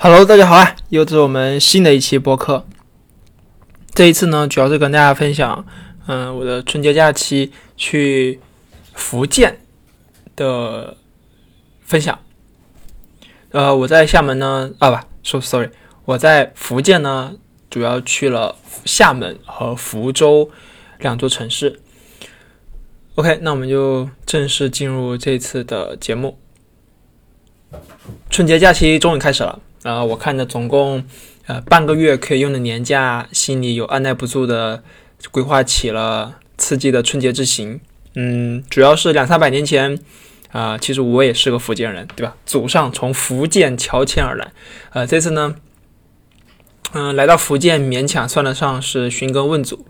Hello，大家好啊！又是我们新的一期播客。这一次呢，主要是跟大家分享，嗯，我的春节假期去福建的分享。呃，我在厦门呢，啊不，说 sorry，我在福建呢，主要去了厦门和福州两座城市。OK，那我们就正式进入这次的节目。春节假期终于开始了。啊，我看着总共呃半个月可以用的年假，心里有按耐不住的规划起了刺激的春节之行。嗯，主要是两三百年前啊，其实我也是个福建人，对吧？祖上从福建乔迁而来。呃，这次呢，嗯，来到福建勉强算得上是寻根问祖。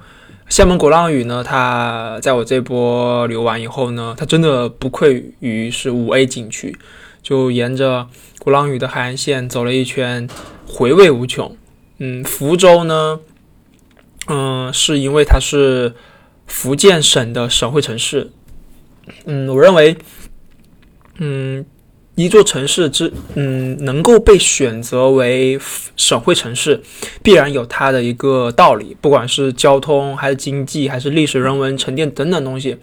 厦门鼓浪屿呢，它在我这波游完以后呢，它真的不愧于是五 A 景区。就沿着鼓浪屿的海岸线走了一圈，回味无穷。嗯，福州呢，嗯，是因为它是福建省的省会城市。嗯，我认为，嗯，一座城市之嗯能够被选择为省会城市，必然有它的一个道理，不管是交通还是经济还是历史人文沉淀等等东西。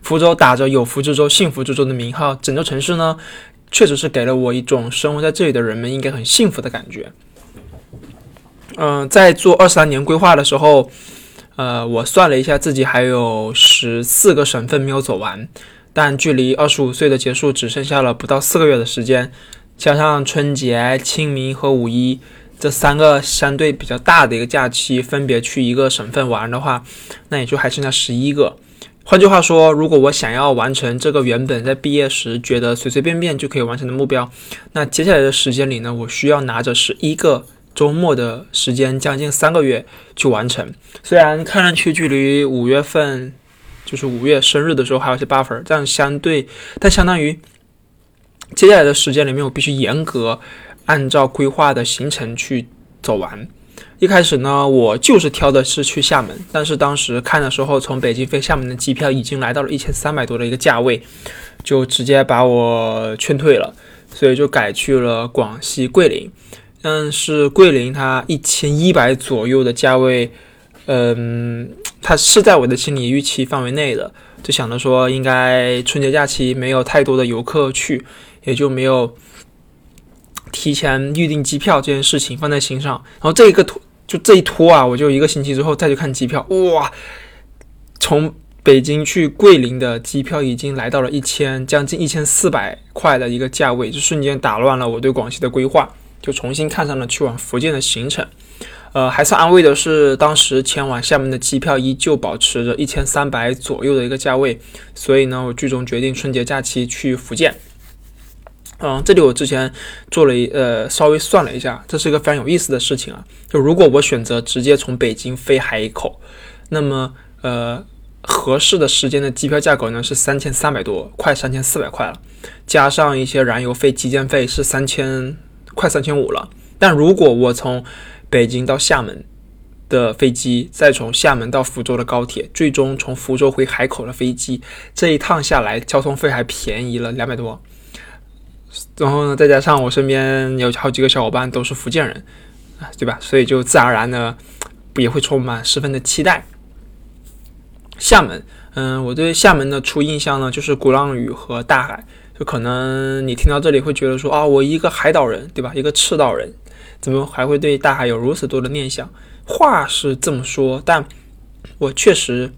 福州打着有福之州、幸福之州的名号，整座城市呢。确实是给了我一种生活在这里的人们应该很幸福的感觉。嗯，在做二三年规划的时候，呃，我算了一下，自己还有十四个省份没有走完，但距离二十五岁的结束只剩下了不到四个月的时间，加上春节、清明和五一这三个相对比较大的一个假期，分别去一个省份玩的话，那也就还剩下十一个。换句话说，如果我想要完成这个原本在毕业时觉得随随便便就可以完成的目标，那接下来的时间里呢，我需要拿着十一个周末的时间，将近三个月去完成。虽然看上去距离五月份，就是五月生日的时候还有些 buffer，但相对，但相当于接下来的时间里面，我必须严格按照规划的行程去走完。一开始呢，我就是挑的是去厦门，但是当时看的时候，从北京飞厦门的机票已经来到了一千三百多的一个价位，就直接把我劝退了，所以就改去了广西桂林。但是桂林它一千一百左右的价位，嗯，它是在我的心理预期范围内的，就想着说应该春节假期没有太多的游客去，也就没有提前预订机票这件事情放在心上。然后这一个图。就这一拖啊，我就一个星期之后再去看机票，哇，从北京去桂林的机票已经来到了一千将近一千四百块的一个价位，就瞬间打乱了我对广西的规划，就重新看上了去往福建的行程。呃，还算安慰的是，当时前往厦门的机票依旧保持着一千三百左右的一个价位，所以呢，我最终决定春节假期去福建。嗯，这里我之前做了一呃，稍微算了一下，这是一个非常有意思的事情啊。就如果我选择直接从北京飞海口，那么呃，合适的时间的机票价格呢是三千三百多，快三千四百块了，加上一些燃油费、基建费是三千，快三千五了。但如果我从北京到厦门的飞机，再从厦门到福州的高铁，最终从福州回海口的飞机，这一趟下来，交通费还便宜了两百多。然后呢，再加上我身边有好几个小伙伴都是福建人，啊，对吧？所以就自然而然的也会充满十分的期待。厦门，嗯，我对厦门的初印象呢，就是鼓浪屿和大海。就可能你听到这里会觉得说啊，我一个海岛人，对吧？一个赤道人，怎么还会对大海有如此多的念想？话是这么说，但我确实。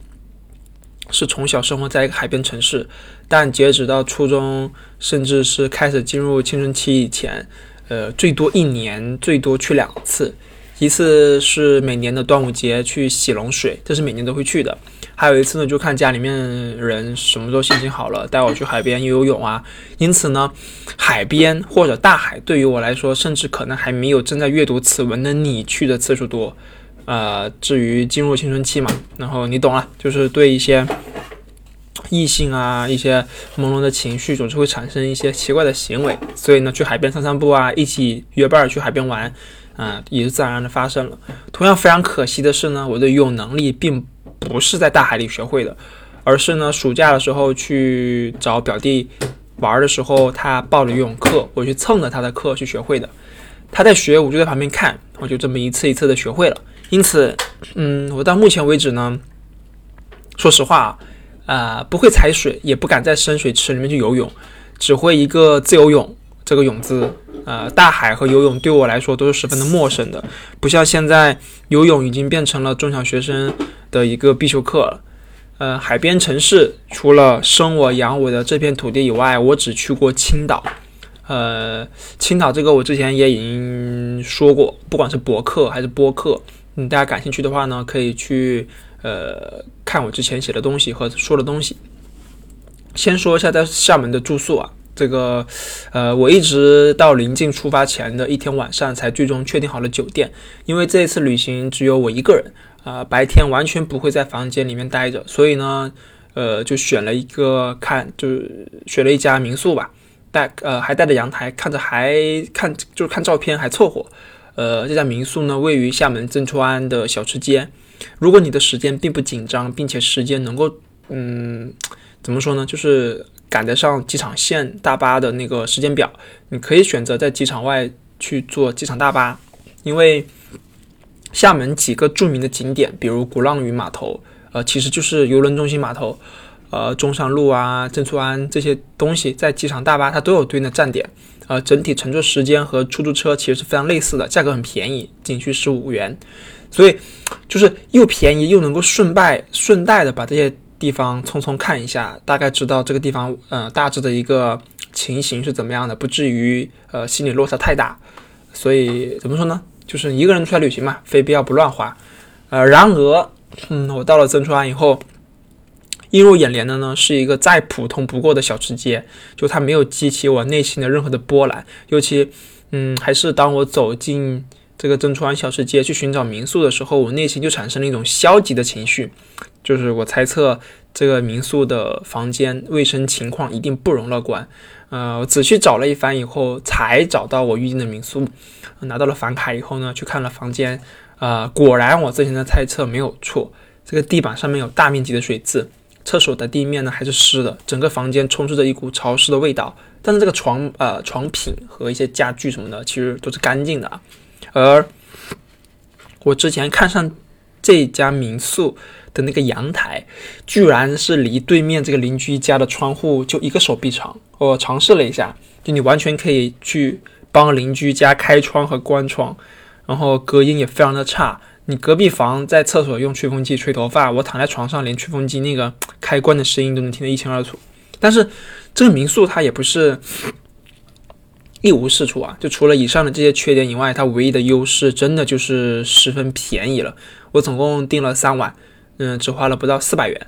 是从小生活在一个海边城市，但截止到初中，甚至是开始进入青春期以前，呃，最多一年最多去两次，一次是每年的端午节去洗龙水，这是每年都会去的。还有一次呢，就看家里面人什么时候心情好了，带我去海边游游泳啊。因此呢，海边或者大海对于我来说，甚至可能还没有正在阅读此文的你去的次数多。呃，至于进入青春期嘛，然后你懂了，就是对一些异性啊，一些朦胧的情绪，总是会产生一些奇怪的行为。所以呢，去海边散散步啊，一起约伴儿去海边玩，啊，也是自然而然的发生了。同样非常可惜的是呢，我的游泳能力并不是在大海里学会的，而是呢，暑假的时候去找表弟玩的时候，他报了游泳课，我去蹭了他的课去学会的。他在学，我就在旁边看，我就这么一次一次的学会了。因此，嗯，我到目前为止呢，说实话，啊，啊不会踩水，也不敢在深水池里面去游泳，只会一个自由泳这个泳姿。呃，大海和游泳对我来说都是十分的陌生的，不像现在游泳已经变成了中小学生的一个必修课了。呃，海边城市除了生我养我的这片土地以外，我只去过青岛。呃，青岛这个我之前也已经说过，不管是博客还是播客，嗯，大家感兴趣的话呢，可以去呃看我之前写的东西和说的东西。先说一下在厦门的住宿啊，这个呃，我一直到临近出发前的一天晚上才最终确定好了酒店，因为这次旅行只有我一个人啊，白天完全不会在房间里面待着，所以呢，呃，就选了一个看，就是选了一家民宿吧。带呃还带着阳台，看着还看就是看照片还凑合。呃，这家民宿呢位于厦门曾厝垵的小吃街。如果你的时间并不紧张，并且时间能够嗯怎么说呢，就是赶得上机场线大巴的那个时间表，你可以选择在机场外去坐机场大巴。因为厦门几个著名的景点，比如鼓浪屿码头，呃，其实就是邮轮中心码头。呃，中山路啊，曾厝垵这些东西，在机场大巴它都有对应的站点。呃，整体乘坐时间和出租车其实是非常类似的，价格很便宜，仅需十五元。所以就是又便宜又能够顺带顺带的把这些地方匆匆看一下，大概知道这个地方呃大致的一个情形是怎么样的，不至于呃心理落差太大。所以怎么说呢？就是一个人出来旅行嘛，非必要不乱花。呃，然而，嗯，我到了曾厝垵以后。映入眼帘的呢，是一个再普通不过的小吃街，就它没有激起我内心的任何的波澜。尤其，嗯，还是当我走进这个曾厝垵小吃街去寻找民宿的时候，我内心就产生了一种消极的情绪，就是我猜测这个民宿的房间卫生情况一定不容乐观。呃，我仔细找了一番以后，才找到我预定的民宿。拿到了房卡以后呢，去看了房间，啊，果然我之前的猜测没有错，这个地板上面有大面积的水渍。厕所的地面呢还是湿的，整个房间充斥着一股潮湿的味道。但是这个床呃床品和一些家具什么的其实都是干净的。而我之前看上这家民宿的那个阳台，居然是离对面这个邻居家的窗户就一个手臂长。我尝试了一下，就你完全可以去帮邻居家开窗和关窗，然后隔音也非常的差。你隔壁房在厕所用吹风机吹头发，我躺在床上连吹风机那个 开关的声音都能听得一清二楚。但是这个民宿它也不是一无是处啊，就除了以上的这些缺点以外，它唯一的优势真的就是十分便宜了。我总共订了三晚，嗯，只花了不到四百元。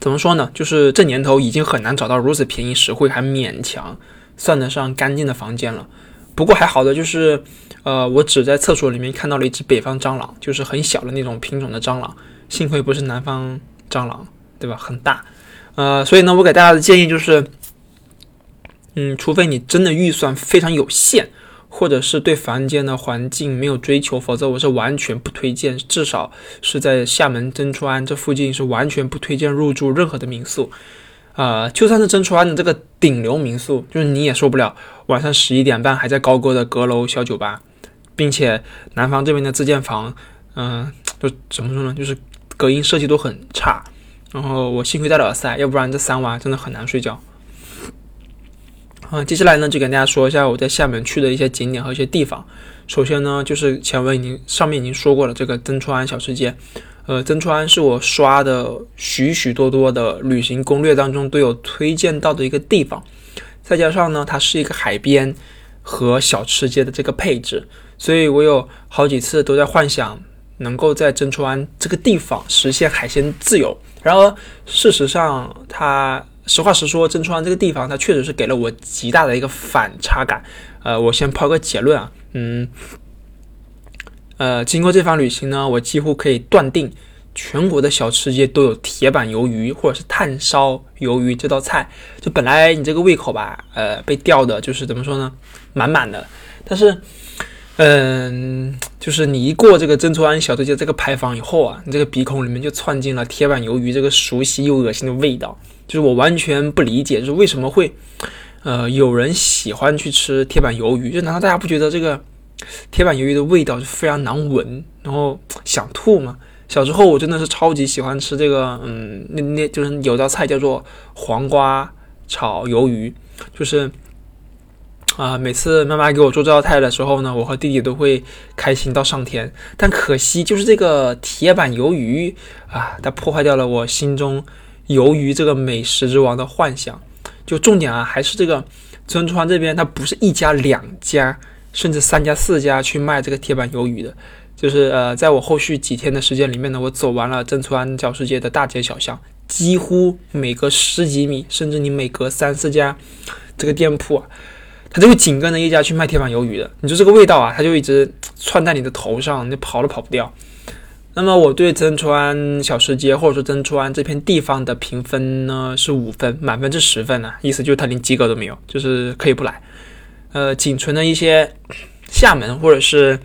怎么说呢？就是这年头已经很难找到如此便宜实惠还勉强算得上干净的房间了。不过还好的就是。呃，我只在厕所里面看到了一只北方蟑螂，就是很小的那种品种的蟑螂，幸亏不是南方蟑螂，对吧？很大，呃，所以呢，我给大家的建议就是，嗯，除非你真的预算非常有限，或者是对房间的环境没有追求，否则我是完全不推荐，至少是在厦门珍珠湾这附近是完全不推荐入住任何的民宿。呃，就算是曾厝垵的这个顶流民宿，就是你也受不了晚上十一点半还在高歌的阁楼小酒吧。并且南方这边的自建房，嗯，就怎么说呢，就是隔音设计都很差。然后我幸亏戴了耳塞，要不然这三晚真的很难睡觉。啊，接下来呢就跟大家说一下我在厦门去的一些景点和一些地方。首先呢就是前文已经上面已经说过了，这个曾厝垵小吃街。呃，曾厝垵是我刷的许许多多的旅行攻略当中都有推荐到的一个地方。再加上呢，它是一个海边和小吃街的这个配置。所以我有好几次都在幻想能够在曾厝垵这个地方实现海鲜自由。然而，事实上，它实话实说，曾厝垵这个地方它确实是给了我极大的一个反差感。呃，我先抛个结论啊，嗯，呃，经过这番旅行呢，我几乎可以断定，全国的小吃街都有铁板鱿鱼或者是炭烧鱿鱼这道菜。就本来你这个胃口吧，呃，被吊的就是怎么说呢，满满的，但是。嗯，就是你一过这个曾厝垵小吃街这个牌坊以后啊，你这个鼻孔里面就窜进了铁板鱿鱼这个熟悉又恶心的味道。就是我完全不理解，就是为什么会呃，有人喜欢去吃铁板鱿鱼，就难道大家不觉得这个铁板鱿鱼的味道就非常难闻，然后想吐嘛？小时候我真的是超级喜欢吃这个，嗯，那那就是有道菜叫做黄瓜炒鱿鱼，就是啊，每次妈妈给我做这道菜的时候呢，我和弟弟都会开心到上天。但可惜就是这个铁板鱿鱼啊，它破坏掉了我心中鱿鱼这个美食之王的幻想。就重点啊，还是这个曾川这边，它不是一家两家，甚至三家四家去卖这个铁板鱿鱼的。就是呃，在我后续几天的时间里面呢，我走完了曾川小吃街的大街小巷，几乎每隔十几米，甚至你每隔三四家这个店铺啊，它就会紧跟着一家去卖铁板鱿鱼的。你说这个味道啊，它就一直窜在你的头上，你跑都跑不掉。那么我对曾川小吃街或者说曾川这片地方的评分呢是五分，满分是十分呢，意思就是它连及格都没有，就是可以不来。呃，仅存的一些厦门或者是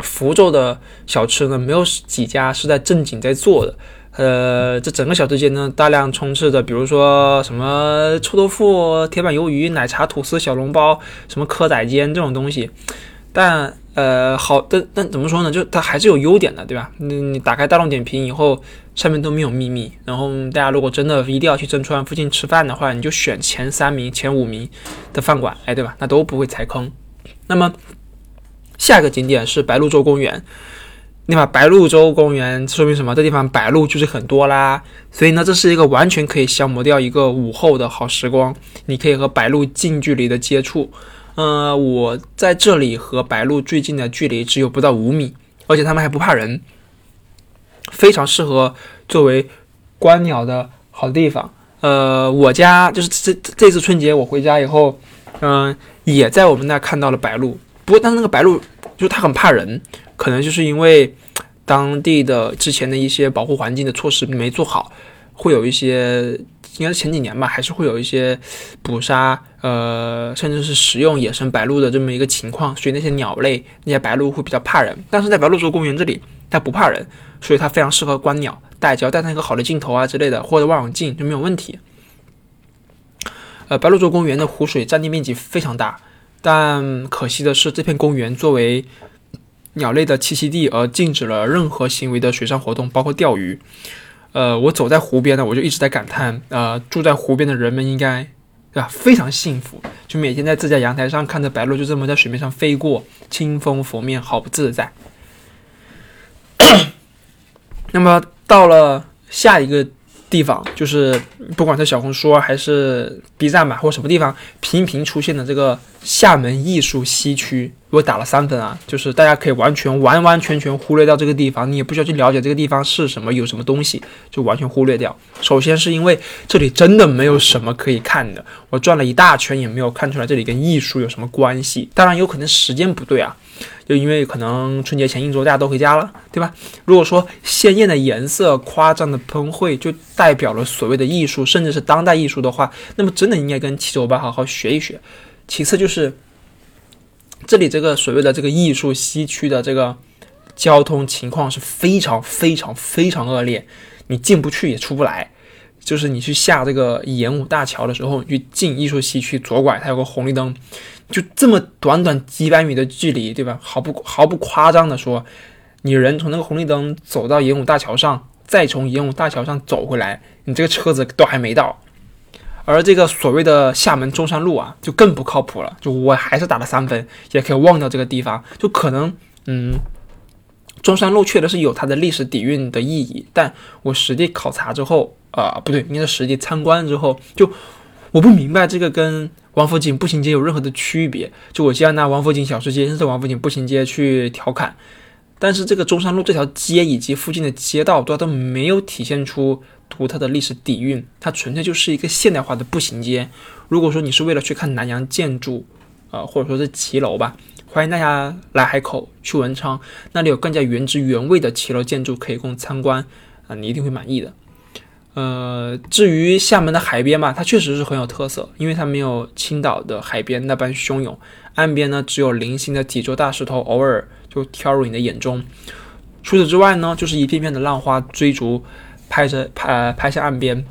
福州的小吃呢，没有几家是在正经在做的。呃，这整个小吃街呢，大量充斥着，比如说什么臭豆腐、铁板鱿鱼、奶茶吐司、小笼包、什么蚵仔煎这种东西，但。呃，好的，但怎么说呢？就它还是有优点的，对吧？你你打开大众点评以后，上面都没有秘密。然后大家如果真的一定要去曾川附近吃饭的话，你就选前三名、前五名的饭馆，哎，对吧？那都不会踩坑。那么下一个景点是白鹭洲公园，对吧？白鹭洲公园说明什么？这地方白鹭就是很多啦。所以呢，这是一个完全可以消磨掉一个午后的好时光。你可以和白鹭近距离的接触。呃，我在这里和白鹭最近的距离只有不到五米，而且它们还不怕人，非常适合作为观鸟的好地方。呃，我家就是这这次春节我回家以后，嗯，也在我们那看到了白鹭。不过，但是那个白鹭就它很怕人，可能就是因为当地的之前的一些保护环境的措施没做好，会有一些。应该是前几年吧，还是会有一些捕杀，呃，甚至是食用野生白鹭的这么一个情况，所以那些鸟类，那些白鹭会比较怕人。但是在白鹭洲公园这里，它不怕人，所以它非常适合观鸟，带只要带上一个好的镜头啊之类的，或者望远镜就没有问题。呃，白鹭洲公园的湖水占地面积非常大，但可惜的是，这片公园作为鸟类的栖息地而禁止了任何行为的水上活动，包括钓鱼。呃，我走在湖边呢，我就一直在感叹，呃，住在湖边的人们应该，对吧？非常幸福，就每天在自家阳台上看着白鹭就这么在水面上飞过，清风拂面，好不自在。那么到了下一个。地方就是不管是小红书还是 B 站吧，或什么地方频频出现的这个厦门艺术西区，我打了三分啊！就是大家可以完全完完全全忽略掉这个地方，你也不需要去了解这个地方是什么，有什么东西，就完全忽略掉。首先是因为这里真的没有什么可以看的，我转了一大圈也没有看出来这里跟艺术有什么关系。当然有可能时间不对啊。就因为可能春节前一周大家都回家了，对吧？如果说鲜艳的颜色、夸张的喷绘就代表了所谓的艺术，甚至是当代艺术的话，那么真的应该跟七九八好好学一学。其次就是这里这个所谓的这个艺术西区的这个交通情况是非常非常非常恶劣，你进不去也出不来。就是你去下这个演武大桥的时候，你去进艺术西区左拐，它有个红绿灯。就这么短短几百米的距离，对吧？毫不毫不夸张的说，你人从那个红绿灯走到演武大桥上，再从演武大桥上走回来，你这个车子都还没到。而这个所谓的厦门中山路啊，就更不靠谱了。就我还是打了三分，也可以忘掉这个地方。就可能，嗯，中山路确实是有它的历史底蕴的意义，但我实地考察之后，啊，不对，应该是实地参观之后，就我不明白这个跟。王府井步行街有任何的区别？就我既然拿王府井小吃街，甚至王府井步行街去调侃，但是这个中山路这条街以及附近的街道，它都没有体现出独特的历史底蕴，它纯粹就是一个现代化的步行街。如果说你是为了去看南洋建筑，呃，或者说是骑楼吧，欢迎大家来海口去文昌，那里有更加原汁原味的骑楼建筑可以供参观，啊，你一定会满意的。呃，至于厦门的海边嘛，它确实是很有特色，因为它没有青岛的海边那般汹涌，岸边呢只有零星的几座大石头，偶尔就跳入你的眼中。除此之外呢，就是一片片的浪花追逐，拍着拍拍向岸边。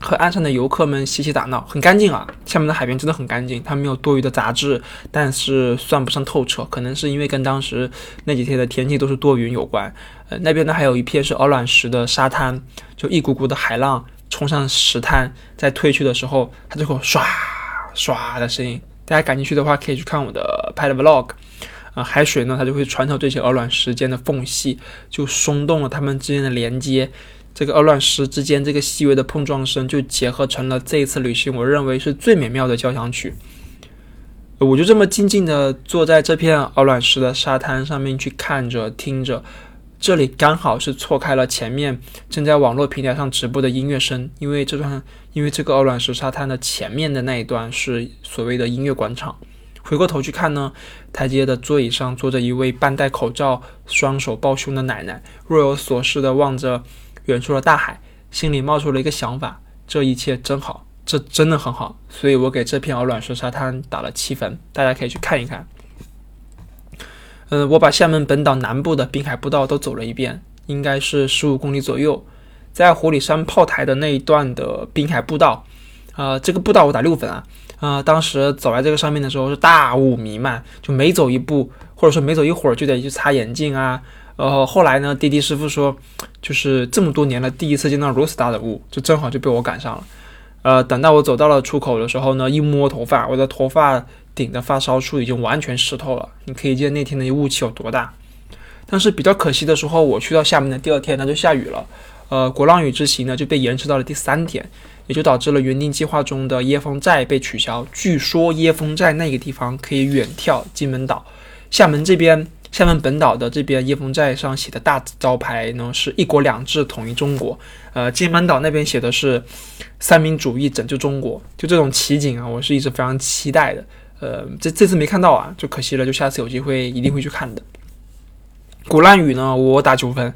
和岸上的游客们嬉戏打闹，很干净啊。厦门的海边真的很干净，它没有多余的杂质，但是算不上透彻，可能是因为跟当时那几天的天气都是多云有关。呃，那边呢还有一片是鹅卵石的沙滩，就一股股的海浪冲上石滩，在退去的时候，它就会唰唰的声音。大家感兴趣的话，可以去看我的拍的 vlog。海水呢，它就会穿透这些鹅卵石间的缝隙，就松动了它们之间的连接。这个鹅卵石之间这个细微的碰撞声，就结合成了这一次旅行我认为是最美妙的交响曲。我就这么静静地坐在这片鹅卵石的沙滩上面去看着、听着，这里刚好是错开了前面正在网络平台上直播的音乐声，因为这段，因为这个鹅卵石沙滩的前面的那一段是所谓的音乐广场。回过头去看呢，台阶的座椅上坐着一位半戴口罩、双手抱胸的奶奶，若有所思地望着。远处的大海，心里冒出了一个想法：这一切真好，这真的很好。所以我给这片鹅卵石沙滩打了七分，大家可以去看一看。嗯，我把厦门本岛南部的滨海步道都走了一遍，应该是十五公里左右。在湖里山炮台的那一段的滨海步道，呃，这个步道我打六分啊。啊，当时走在这个上面的时候是大雾弥漫，就每走一步，或者说每走一会儿就得去擦眼镜啊。呃，后来呢，滴滴师傅说，就是这么多年了，第一次见到如此大的雾，就正好就被我赶上了。呃，等到我走到了出口的时候呢，一摸头发，我的头发顶的发梢处已经完全湿透了。你可以见那天的雾气有多大。但是比较可惜的时候，我去到厦门的第二天，它就下雨了。呃，鼓浪屿之行呢就被延迟到了第三天，也就导致了原定计划中的椰风寨被取消。据说椰风寨那个地方可以远眺金门岛，厦门这边。厦门本岛的这边椰风寨上写的大招牌呢，是一国两制统一中国。呃，金门岛那边写的是三民主义拯救中国。就这种奇景啊，我是一直非常期待的。呃，这这次没看到啊，就可惜了。就下次有机会一定会去看的。鼓浪屿呢，我打九分，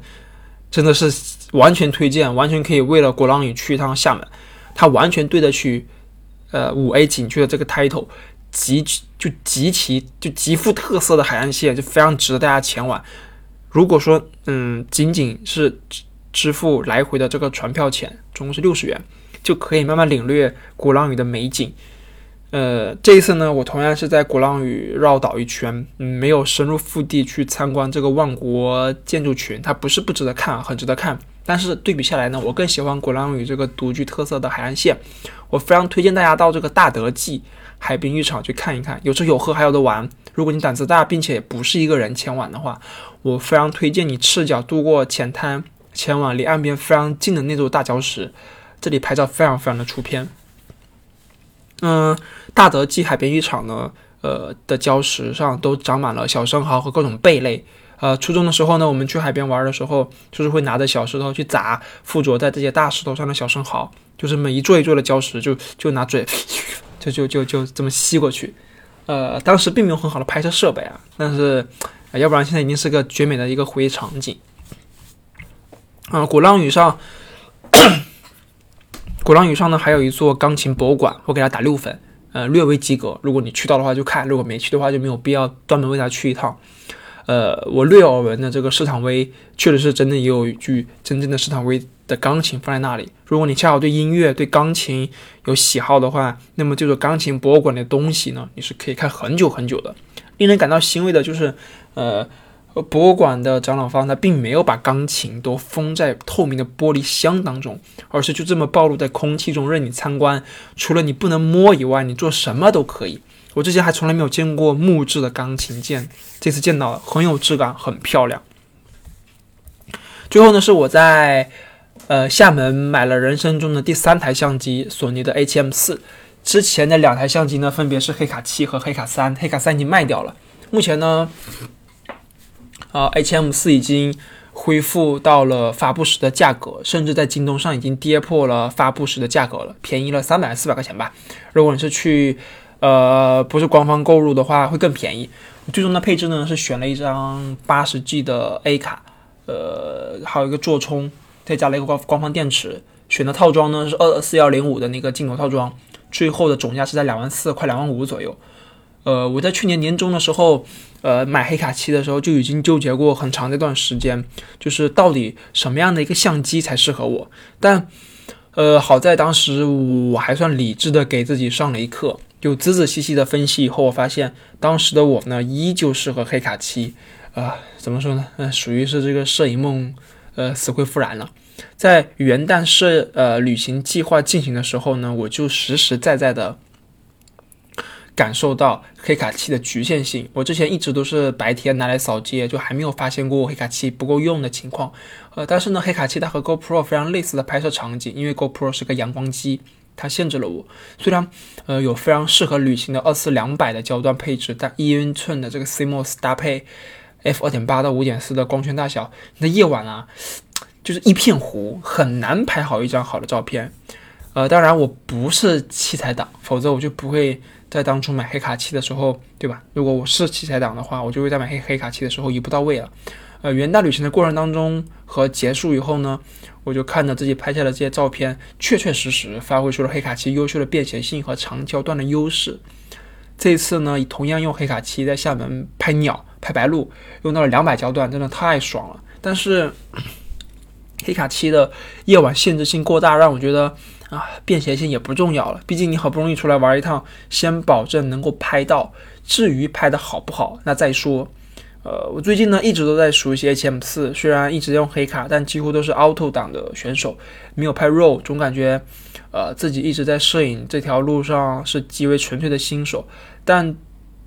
真的是完全推荐，完全可以为了鼓浪屿去一趟厦门。它完全对得起呃五 A 景区的这个 title。极就极其就极富特色的海岸线，就非常值得大家前往。如果说嗯，仅仅是支支付来回的这个船票钱，总共是六十元，就可以慢慢领略鼓浪屿的美景。呃，这一次呢，我同样是在鼓浪屿绕岛一圈，没有深入腹地去参观这个万国建筑群，它不是不值得看，很值得看。但是对比下来呢，我更喜欢鼓浪屿这个独具特色的海岸线。我非常推荐大家到这个大德记。海滨浴场去看一看，有吃有喝还有的玩。如果你胆子大，并且不是一个人前往的话，我非常推荐你赤脚渡过浅滩，前往离岸边非常近的那座大礁石，这里拍照非常非常的出片。嗯，大德记海滨浴场呢，呃的礁石上都长满了小生蚝和各种贝类。呃，初中的时候呢，我们去海边玩的时候，就是会拿着小石头去砸附着在这些大石头上的小生蚝，就是每一座一座的礁石，就就拿嘴。就就就就这么吸过去，呃，当时并没有很好的拍摄设备啊，但是，要不然现在已经是个绝美的一个回忆场景。啊，鼓浪屿上，鼓浪屿上呢还有一座钢琴博物馆，我给它打六分，呃，略微及格。如果你去到的话就看，如果没去的话就没有必要专门为它去一趟。呃，我略耳闻的这个斯坦威，确实是真的也有一具真正的斯坦威的钢琴放在那里。如果你恰好对音乐、对钢琴有喜好的话，那么这个钢琴博物馆的东西呢，你是可以看很久很久的。令人感到欣慰的就是，呃，博物馆的长老方他并没有把钢琴都封在透明的玻璃箱当中，而是就这么暴露在空气中任你参观。除了你不能摸以外，你做什么都可以。我之前还从来没有见过木质的钢琴键，这次见到了，很有质感，很漂亮。最后呢，是我在呃厦门买了人生中的第三台相机，索尼的 A7M 四。之前的两台相机呢，分别是黑卡七和黑卡三，黑卡三已经卖掉了。目前呢，啊 A7M 四已经恢复到了发布时的价格，甚至在京东上已经跌破了发布时的价格了，便宜了三百四百块钱吧。如果你是去呃，不是官方购入的话会更便宜。最终的配置呢是选了一张八十 G 的 A 卡，呃，还有一个座充，再加了一个官官方电池。选的套装呢是二四幺零五的那个镜头套装，最后的总价是在两万四，快两万五左右。呃，我在去年年中的时候，呃，买黑卡七的时候就已经纠结过很长一段时间，就是到底什么样的一个相机才适合我，但。呃，好在当时我还算理智的给自己上了一课，就仔仔细细的分析以后，我发现当时的我呢，依旧适合黑卡七，啊，怎么说呢？嗯，属于是这个摄影梦，呃，死灰复燃了。在元旦摄呃旅行计划进行的时候呢，我就实实在在的。感受到黑卡七的局限性。我之前一直都是白天拿来扫街，就还没有发现过黑卡七不够用的情况。呃，但是呢，黑卡七它和 GoPro 非常类似的拍摄场景，因为 GoPro 是个阳光机，它限制了我。虽然呃有非常适合旅行的二四两百的焦段配置，但一英寸的这个 CMOS 搭配 f 二点八到五点四的光圈大小，那夜晚啊就是一片糊，很难拍好一张好的照片。呃，当然我不是器材党，否则我就不会。在当初买黑卡七的时候，对吧？如果我是器材党的话，我就会在买黑黑卡七的时候一步到位了。呃，元旦旅行的过程当中和结束以后呢，我就看着自己拍下的这些照片，确确实实发挥出了黑卡七优秀的便携性和长焦段的优势。这次呢，同样用黑卡七在厦门拍鸟、拍白鹭，用到了两百焦段，真的太爽了。但是黑卡七的夜晚限制性过大，让我觉得。啊，便携性也不重要了，毕竟你好不容易出来玩一趟，先保证能够拍到。至于拍的好不好，那再说。呃，我最近呢一直都在熟悉 H M 四，虽然一直用黑卡，但几乎都是 Auto 档的选手，没有拍 roll，总感觉呃自己一直在摄影这条路上是极为纯粹的新手。但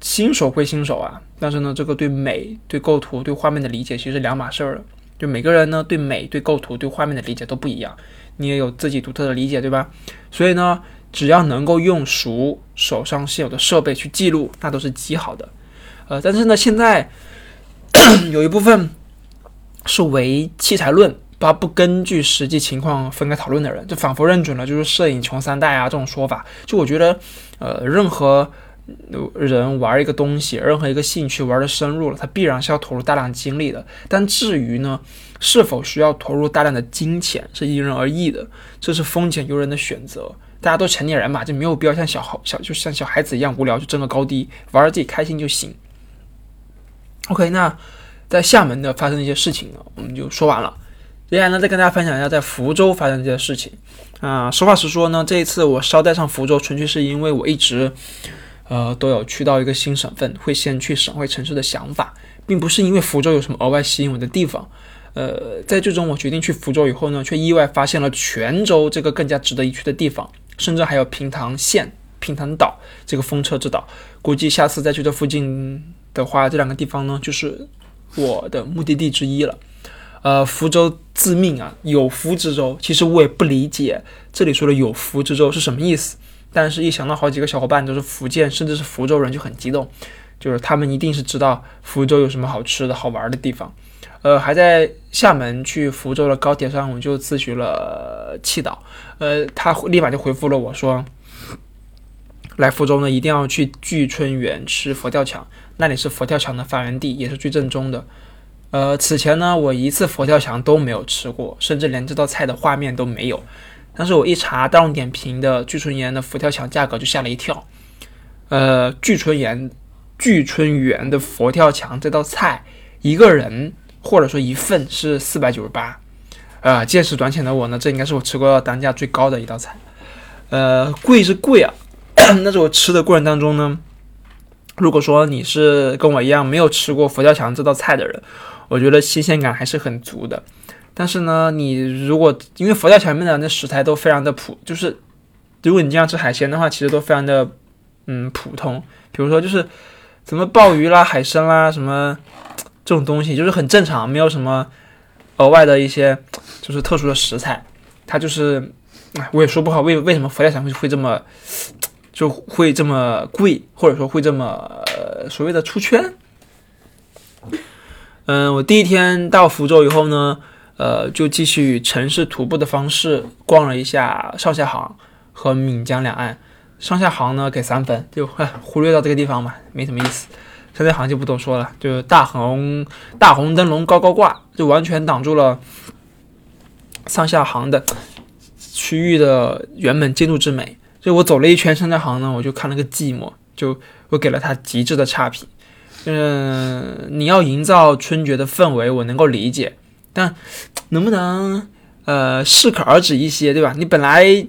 新手归新手啊，但是呢，这个对美、对构图、对画面的理解其实两码事儿。就每个人呢，对美、对构图、对画面的理解都不一样。你也有自己独特的理解，对吧？所以呢，只要能够用熟手上现有的设备去记录，那都是极好的。呃，但是呢，现在 有一部分是唯器材论，把不根据实际情况分开讨论的人，就仿佛认准了就是摄影穷三代啊这种说法。就我觉得，呃，任何。人玩一个东西，任何一个兴趣玩的深入了，他必然是要投入大量精力的。但至于呢，是否需要投入大量的金钱，是因人而异的。这是风险由人的选择。大家都成年人嘛，就没有必要像小孩小就像小孩子一样无聊，就争个高低，玩自己开心就行。OK，那在厦门的发生一些事情呢，我们就说完了。接下来呢，再跟大家分享一下在福州发生这些事情。啊，实话实说呢，这一次我捎带上福州，纯粹是因为我一直。呃，都有去到一个新省份，会先去省会城市的想法，并不是因为福州有什么额外吸引我的地方。呃，在最终我决定去福州以后呢，却意外发现了泉州这个更加值得一去的地方，甚至还有平塘县、平塘岛这个风车之岛。估计下次再去这附近的话，这两个地方呢，就是我的目的地之一了。呃，福州自命啊，有福之州，其实我也不理解这里说的有福之州是什么意思。但是，一想到好几个小伙伴都是福建，甚至是福州人，就很激动。就是他们一定是知道福州有什么好吃的好玩的地方。呃，还在厦门去福州的高铁上，我就咨询了气导。呃，他立马就回复了我说，来福州呢，一定要去聚春园吃佛跳墙，那里是佛跳墙的发源地，也是最正宗的。呃，此前呢，我一次佛跳墙都没有吃过，甚至连这道菜的画面都没有。但是我一查大众点评的聚春园的佛跳墙价格就吓了一跳，呃，聚春园聚春园的佛跳墙这道菜一个人或者说一份是四百九十八，呃，见识短浅的我呢，这应该是我吃过单价最高的一道菜，呃，贵是贵啊，但是我吃的过程当中呢，如果说你是跟我一样没有吃过佛跳墙这道菜的人，我觉得新鲜感还是很足的。但是呢，你如果因为佛跳墙里面的那食材都非常的普，就是如果你经常吃海鲜的话，其实都非常的嗯普通。比如说就是什么鲍鱼啦、海参啦，什么这种东西，就是很正常，没有什么额外的一些就是特殊的食材。它就是，我也说不好为为什么佛跳墙会会这么就会这么贵，或者说会这么所谓的出圈。嗯，我第一天到福州以后呢。呃，就继续城市徒步的方式逛了一下上下杭和闽江两岸。上下杭呢给三分，就忽略到这个地方嘛，没什么意思。上下杭就不多说了，就大红大红灯笼高高挂，就完全挡住了上下杭的区域的原本建筑之美。就我走了一圈商家行呢，我就看了个寂寞，就我给了他极致的差评。嗯，你要营造春节的氛围，我能够理解。但能不能呃适可而止一些，对吧？你本来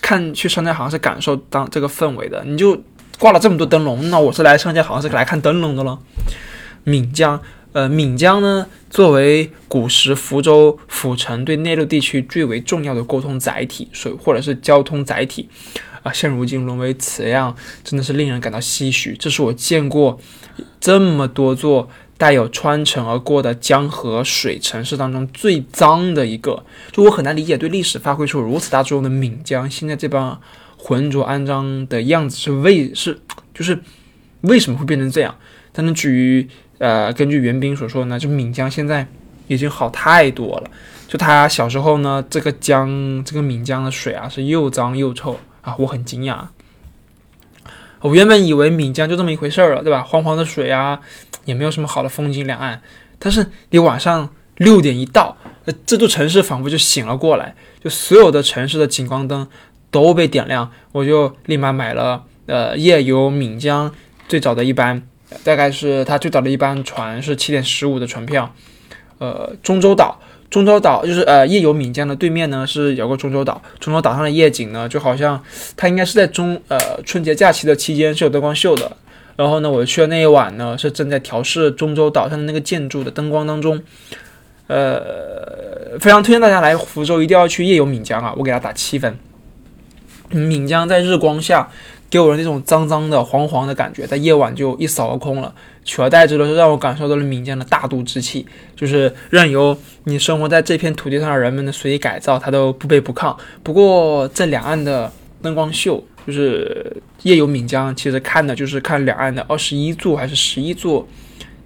看去商家行是感受当这个氛围的，你就挂了这么多灯笼，那我是来商家行是来看灯笼的了。闽江，呃，闽江呢，作为古时福州府城对内陆地区最为重要的沟通载体，所或者是交通载体，啊，现如今沦为此样，真的是令人感到唏嘘。这是我见过这么多座带有穿城而过的江河水城市当中最脏的一个。就我很难理解，对历史发挥出如此大作用的岷江，现在这帮浑浊肮脏的样子是为是就是为什么会变成这样？但至于。呃，根据袁斌所说呢，就岷江现在已经好太多了。就他小时候呢，这个江，这个岷江的水啊，是又脏又臭啊，我很惊讶。我原本以为岷江就这么一回事儿了，对吧？黄黄的水啊，也没有什么好的风景两岸。但是你晚上六点一到，呃，这座城市仿佛就醒了过来，就所有的城市的景光灯都被点亮，我就立马买了呃夜游岷江最早的一班。大概是他最早的一班船是七点十五的船票，呃，中洲岛，中洲岛就是呃夜游岷江的对面呢是有个中洲岛，中洲岛上的夜景呢就好像它应该是在中呃春节假期的期间是有灯光秀的，然后呢我去的那一晚呢是正在调试中洲岛上的那个建筑的灯光当中，呃，非常推荐大家来福州一定要去夜游岷江啊，我给他打七分，岷江在日光下。给我那种脏脏的、黄黄的感觉，在夜晚就一扫而空了，取而代之的是让我感受到了岷江的大度之气，就是任由你生活在这片土地上的人们的随意改造，它都不卑不亢。不过这两岸的灯光秀，就是夜游岷江，其实看的就是看两岸的二十一座还是十一座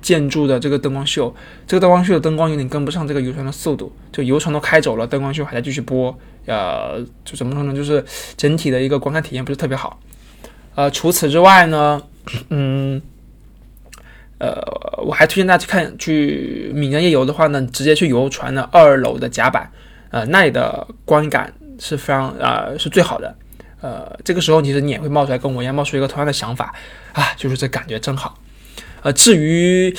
建筑的这个灯光秀。这个灯光秀的灯光有点跟不上这个游船的速度，就游船都开走了，灯光秀还在继续播，呃，就怎么说呢？就是整体的一个观看体验不是特别好。呃，除此之外呢，嗯，呃，我还推荐大家去看去闽江夜游的话呢，直接去游船的二楼的甲板，呃，那里的观感是非常啊是最好的。呃，这个时候其实你也会冒出来跟我一样冒出一个同样的想法啊，就是这感觉真好。呃，至于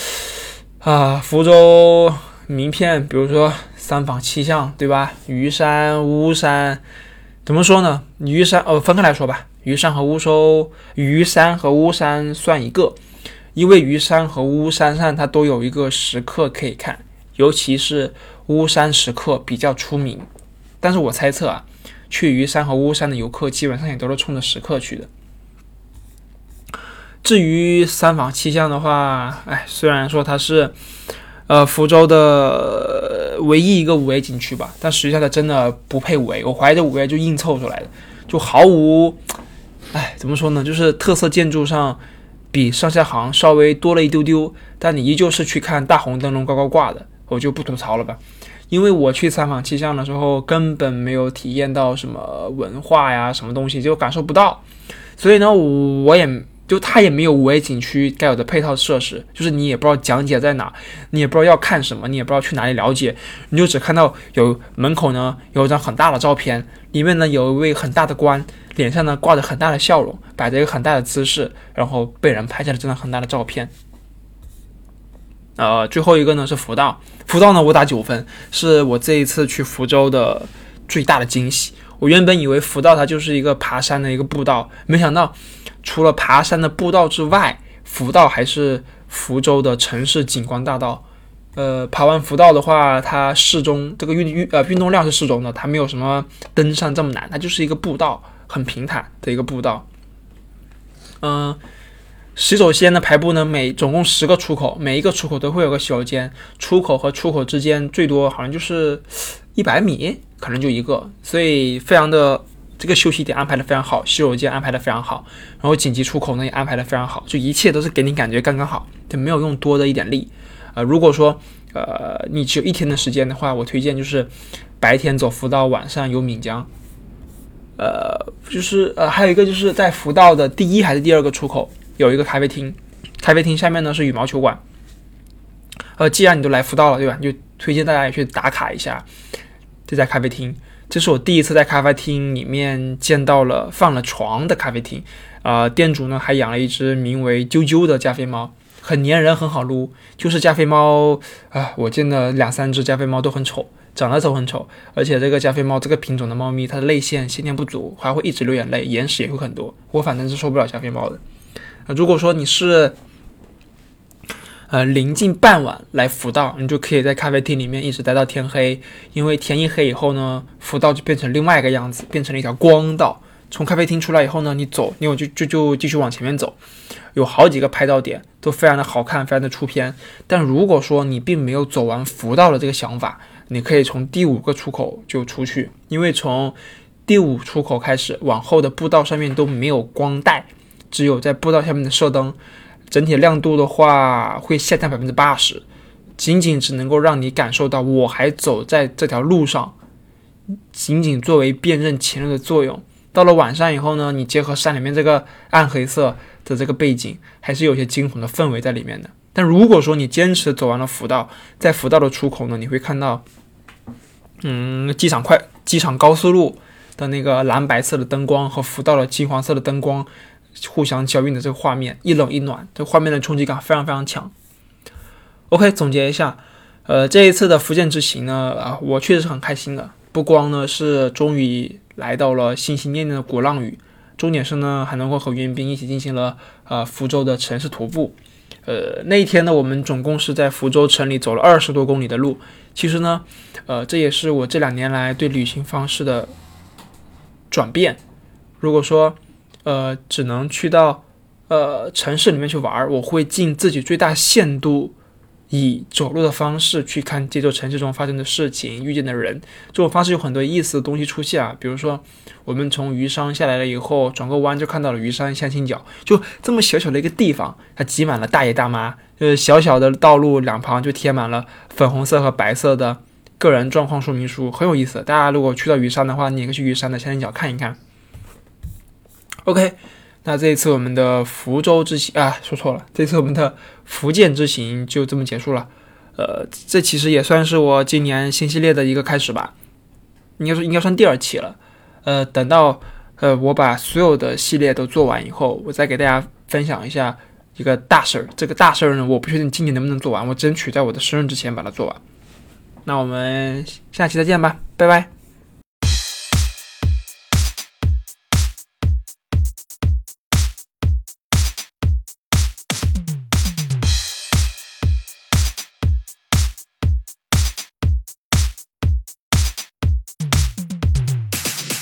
啊福州名片，比如说三坊七巷，对吧？虞山、巫山，怎么说呢？虞山哦，分开来说吧。虞山和乌收，虞山和乌山算一个，因为虞山和乌山上它都有一个石刻可以看，尤其是乌山石刻比较出名。但是我猜测啊，去虞山和乌山的游客基本上也都是冲着石刻去的。至于三坊七巷的话，哎，虽然说它是呃福州的唯一一个五 A 景区吧，但实际上它真的不配五 A，我怀疑这五 A 就硬凑出来的，就毫无。哎，怎么说呢？就是特色建筑上比上下行稍微多了一丢丢，但你依旧是去看大红灯笼高高挂的，我就不吐槽了吧。因为我去三坊七巷的时候，根本没有体验到什么文化呀，什么东西就感受不到，所以呢，我也。就它也没有五 A 景区该有的配套设施，就是你也不知道讲解在哪，你也不知道要看什么，你也不知道去哪里了解，你就只看到有门口呢有一张很大的照片，里面呢有一位很大的官，脸上呢挂着很大的笑容，摆着一个很大的姿势，然后被人拍下了这张很大的照片。呃，最后一个呢是福道，福道呢我打九分，是我这一次去福州的最大的惊喜。我原本以为福道它就是一个爬山的一个步道，没想到。除了爬山的步道之外，福道还是福州的城市景观大道。呃，爬完福道的话，它适中，这个运运呃运动量是适中的，它没有什么登山这么难，它就是一个步道，很平坦的一个步道。嗯，洗手间的排布呢，每总共十个出口，每一个出口都会有个洗手间，出口和出口之间最多好像就是一百米，可能就一个，所以非常的。这个休息点安排的非常好，洗手间安排的非常好，然后紧急出口呢也安排的非常好，就一切都是给你感觉刚刚好，就没有用多的一点力。呃，如果说呃你只有一天的时间的话，我推荐就是白天走福道，晚上游闽江。呃，就是呃还有一个就是在福道的第一还是第二个出口有一个咖啡厅，咖啡厅下面呢是羽毛球馆。呃，既然你都来福道了，对吧？就推荐大家也去打卡一下这家咖啡厅。这是我第一次在咖啡厅里面见到了放了床的咖啡厅，啊，店主呢还养了一只名为啾啾的加菲猫，很粘人，很好撸。就是加菲猫啊，我见的两三只加菲猫都很丑，长得都很丑，而且这个加菲猫这个品种的猫咪，它的泪腺先天不足，还会一直流眼泪，眼屎也会很多。我反正是受不了加菲猫的。如果说你是，呃，临近傍晚来福道，你就可以在咖啡厅里面一直待到天黑，因为天一黑以后呢，福道就变成另外一个样子，变成了一条光道。从咖啡厅出来以后呢，你走，你就就就继续往前面走，有好几个拍照点，都非常的好看，非常的出片。但如果说你并没有走完福道的这个想法，你可以从第五个出口就出去，因为从第五出口开始往后的步道上面都没有光带，只有在步道下面的射灯，整体亮度的话会下降百分之八十，仅仅只能够让你感受到我还走在这条路上，仅仅作为辨认前路的作用。到了晚上以后呢，你结合山里面这个暗黑色的这个背景，还是有些惊恐的氛围在里面的。但如果说你坚持走完了辅道，在辅道的出口呢，你会看到，嗯，机场快机场高速路的那个蓝白色的灯光和辅道的金黄色的灯光互相交映的这个画面，一冷一暖，这画面的冲击感非常非常强。OK，总结一下，呃，这一次的福建之行呢，啊，我确实是很开心的，不光呢是终于来到了心心念念的鼓浪屿，重点是呢还能够和袁斌一起进行了呃福州的城市徒步。呃，那一天呢，我们总共是在福州城里走了二十多公里的路。其实呢，呃，这也是我这两年来对旅行方式的转变。如果说，呃，只能去到呃城市里面去玩，我会尽自己最大限度。以走路的方式去看这座城市中发生的事情、遇见的人，这种方式有很多意思的东西出现啊。比如说，我们从鱼山下来了以后，转个弯就看到了鱼山相亲角，就这么小小的一个地方，它挤满了大爷大妈。呃，小小的道路两旁就贴满了粉红色和白色的个人状况说明书，很有意思。大家如果去到鱼山的话，你也可以去鱼山的相亲角看一看。OK。那这一次我们的福州之行啊，说错了，这次我们的福建之行就这么结束了。呃，这其实也算是我今年新系列的一个开始吧，应该说应该算第二期了。呃，等到呃我把所有的系列都做完以后，我再给大家分享一下一个大事儿。这个大事儿呢，我不确定今年能不能做完，我争取在我的生日之前把它做完。那我们下期再见吧，拜拜。